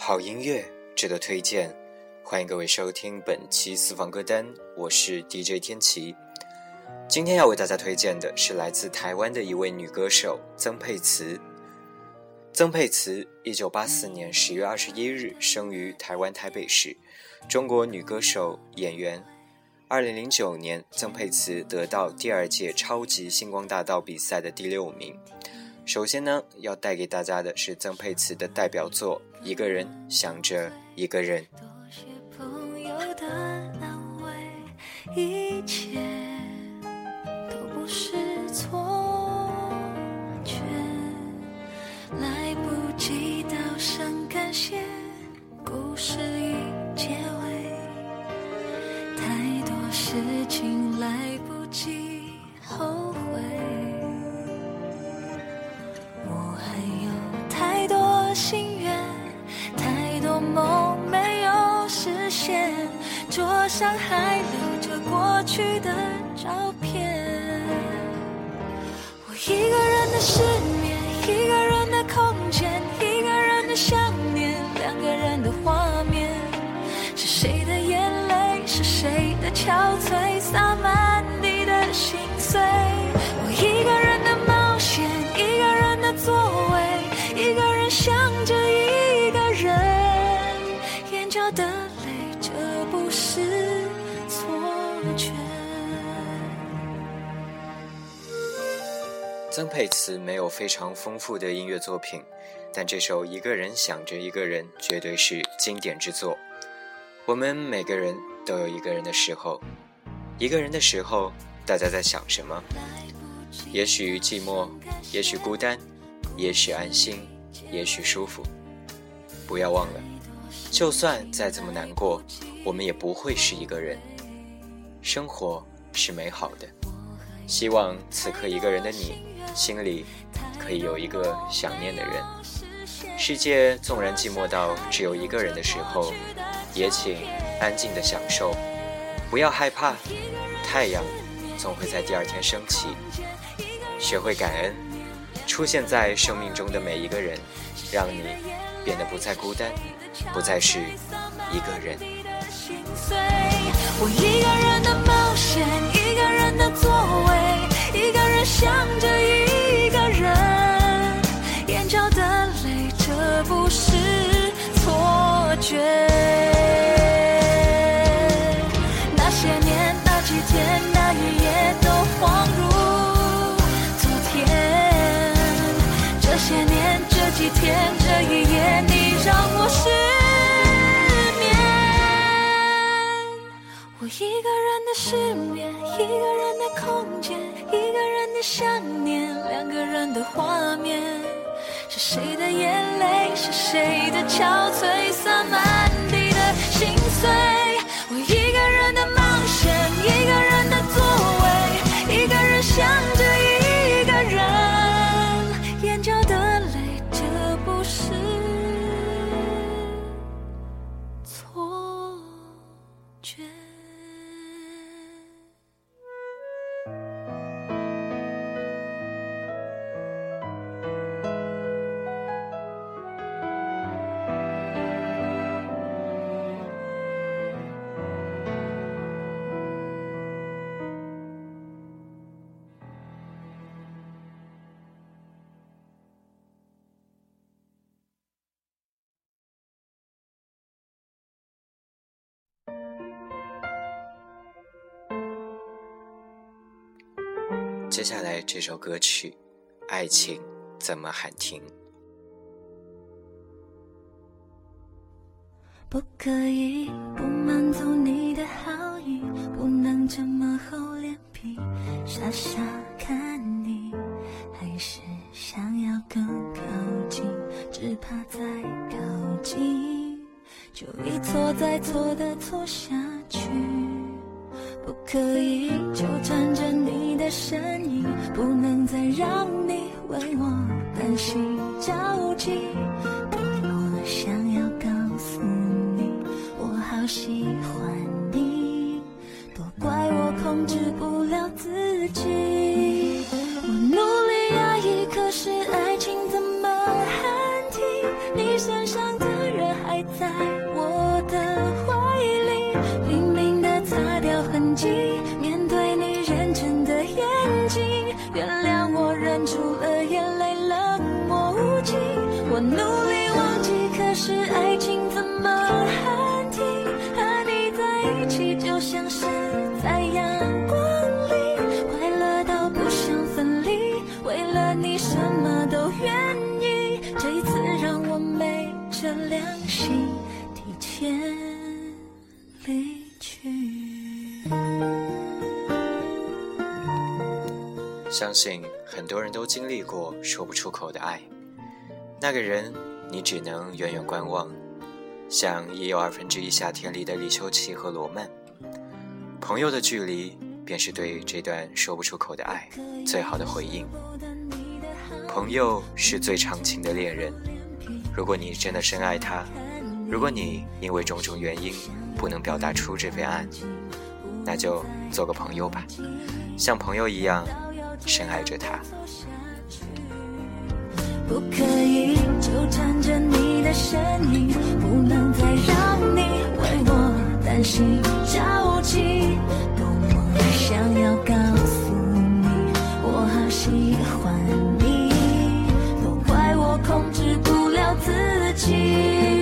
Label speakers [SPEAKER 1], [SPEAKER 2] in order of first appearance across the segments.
[SPEAKER 1] 好音乐值得推荐，欢迎各位收听本期私房歌单，我是 DJ 天琪。今天要为大家推荐的是来自台湾的一位女歌手曾沛慈。曾沛慈，一九八四年十月二十一日生于台湾台北市，中国女歌手、演员。二零零九年，曾沛慈得到第二届超级星光大道比赛的第六名。首先呢，要带给大家的是曾沛慈的代表作《一个人想着一个人》。
[SPEAKER 2] 多谢朋友的安慰一切都不是错觉，来不及道声感谢，故事上还留着过去的照片。我一个人的失眠，一个人的空间，一个人的想念，两个人的画面。是谁的眼泪，是谁的憔悴，
[SPEAKER 1] 曾沛慈没有非常丰富的音乐作品，但这首《一个人想着一个人》绝对是经典之作。我们每个人都有一个人的时候，一个人的时候，大家在想什么？也许寂寞，也许孤单，也许安心，也许舒服。不要忘了，就算再怎么难过，我们也不会是一个人。生活是美好的，希望此刻一个人的你，心里可以有一个想念的人。世界纵然寂寞到只有一个人的时候，也请安静的享受，不要害怕，太阳总会在第二天升起。学会感恩，出现在生命中的每一个人，让你变得不再孤单，不再是一个人。
[SPEAKER 2] 我一个人的冒险，一个人的座位，想着一个人，眼角的泪，这不是错觉。那些年，那几天，那一夜，都恍如昨天。这些年，这几天，这一夜，你让我失眠。我一个人的失眠，一个人的空间，一想念，两个人的画面。是谁的眼泪，是谁的憔悴，洒
[SPEAKER 1] 接下来这首歌曲《爱情怎么喊停》。
[SPEAKER 2] 不可以不满足你的好意，不能这么厚脸皮，傻傻看你，还是想要更靠近，只怕再靠近就一错再错的错下去。不可以身影，不能再让你为我担心。
[SPEAKER 1] 相信很多人都经历过说不出口的爱，那个人你只能远远观望，像《也有二分之一夏天》里的李秀琪和罗曼。朋友的距离，便是对这段说不出口的爱最好的回应。朋友是最长情的恋人，如果你真的深爱他，如果你因为种种原因不能表达出这份爱，那就做个朋友吧，像朋友一样深爱着他。
[SPEAKER 2] 不可以纠缠着你的身影，不能再让你为我担心着急。多么想要告诉你，我好喜欢你，都怪我控制不了自己。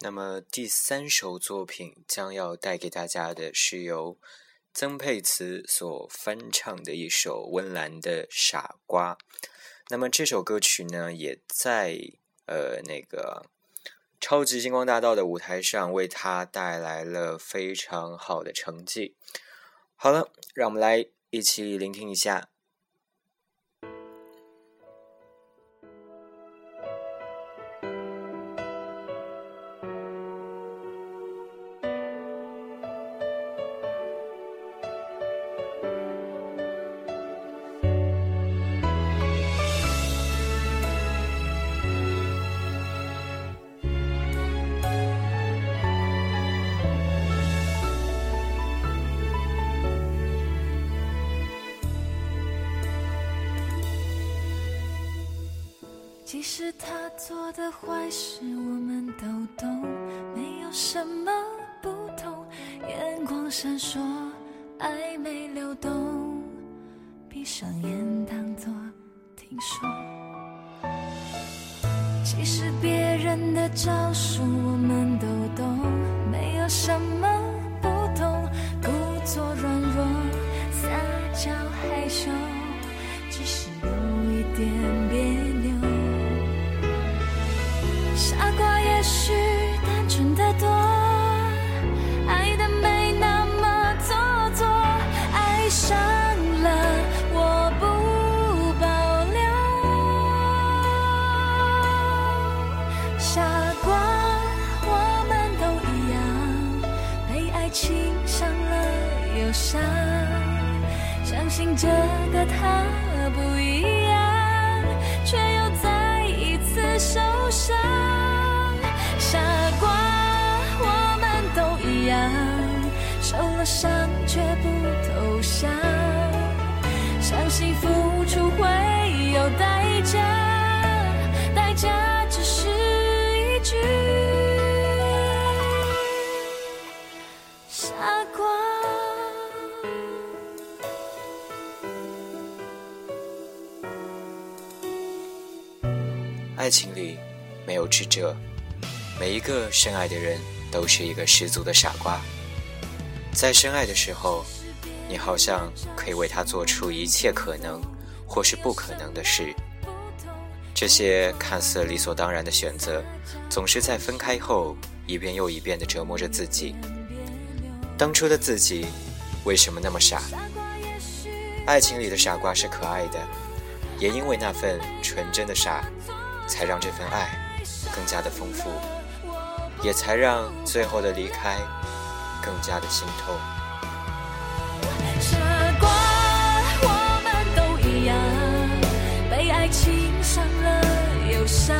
[SPEAKER 1] 那么第三首作品将要带给大家的是由曾沛慈所翻唱的一首温岚的《傻瓜》。那么这首歌曲呢，也在呃那个超级星光大道的舞台上为他带来了非常好的成绩。好了，让我们来一起聆听一下。
[SPEAKER 2] 其实他做的坏事我们都懂，没有什么不同。眼光闪烁，暧昧流动，闭上眼当作听说。其实别人的招数我们都懂，没有什么受了伤却不投降，相信付出会有代价，代价只是一句傻瓜。
[SPEAKER 1] 爱情里没有智者，每一个深爱的人都是一个十足的傻瓜。在深爱的时候，你好像可以为他做出一切可能或是不可能的事。这些看似理所当然的选择，总是在分开后一遍又一遍地折磨着自己。当初的自己为什么那么傻？爱情里的傻瓜是可爱的，也因为那份纯真的傻，才让这份爱更加的丰富，也才让最后的离开更加的心痛。
[SPEAKER 2] 傻瓜，我们都一样，被爱情伤了又伤，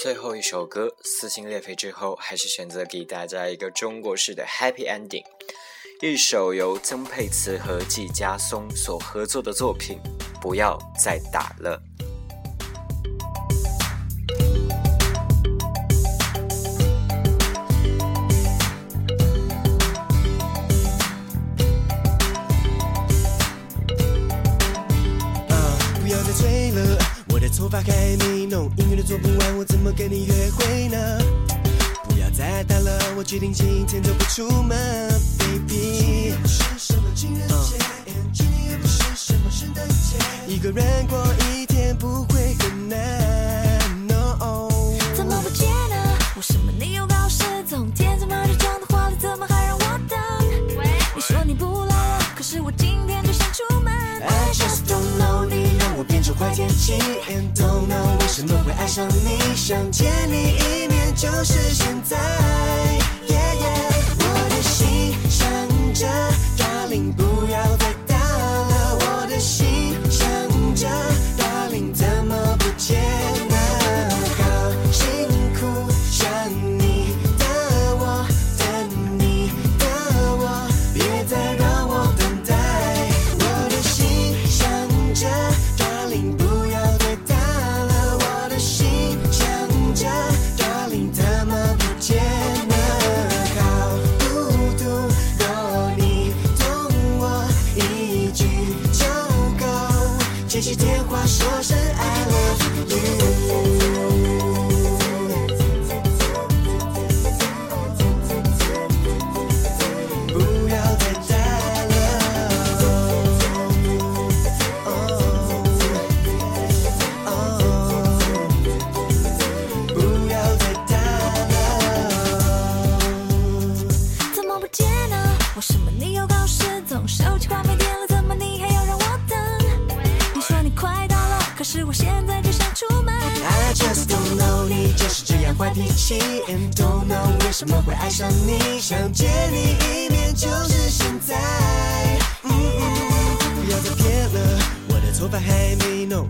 [SPEAKER 1] 最后一首歌撕心裂肺之后，还是选择给大家一个中国式的 happy ending，一首由曾沛慈和季佳松所合作的作品《不要再打了》。
[SPEAKER 3] 头发还没弄，音乐都做不完，我怎么跟你约会呢？不要再打了，我决定今天都不出门，baby。今夜不
[SPEAKER 2] 是什么？情人节，今夜不是
[SPEAKER 3] 什么圣诞节。一个人过一天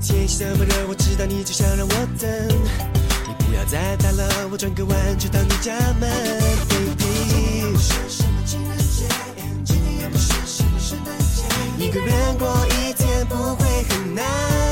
[SPEAKER 3] 天气这么热，我知道你就想让我等。你不要再打了，我转个弯就到你家门，baby 今天不是什么情人节，今天也不是什么圣诞节。一个人过一天不
[SPEAKER 1] 会很难。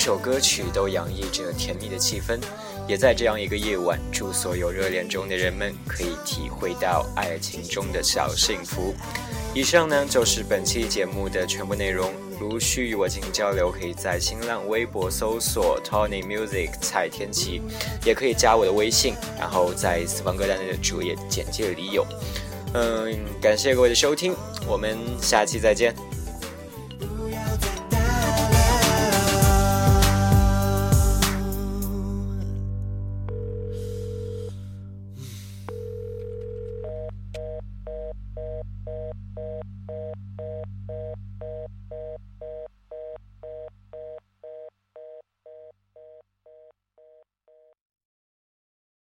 [SPEAKER 1] 首歌曲都洋溢着甜蜜的气氛，也在这样一个夜晚，祝所有热恋中的人们可以体会到爱情中的小幸福。以上呢就是本期节目的全部内容。如需与我进行交流，可以在新浪微博搜索 Tony Music 蔡天琪，也可以加我的微信，然后在四方歌单的主页简介里有。嗯，感谢各位的收听，我们下期再见。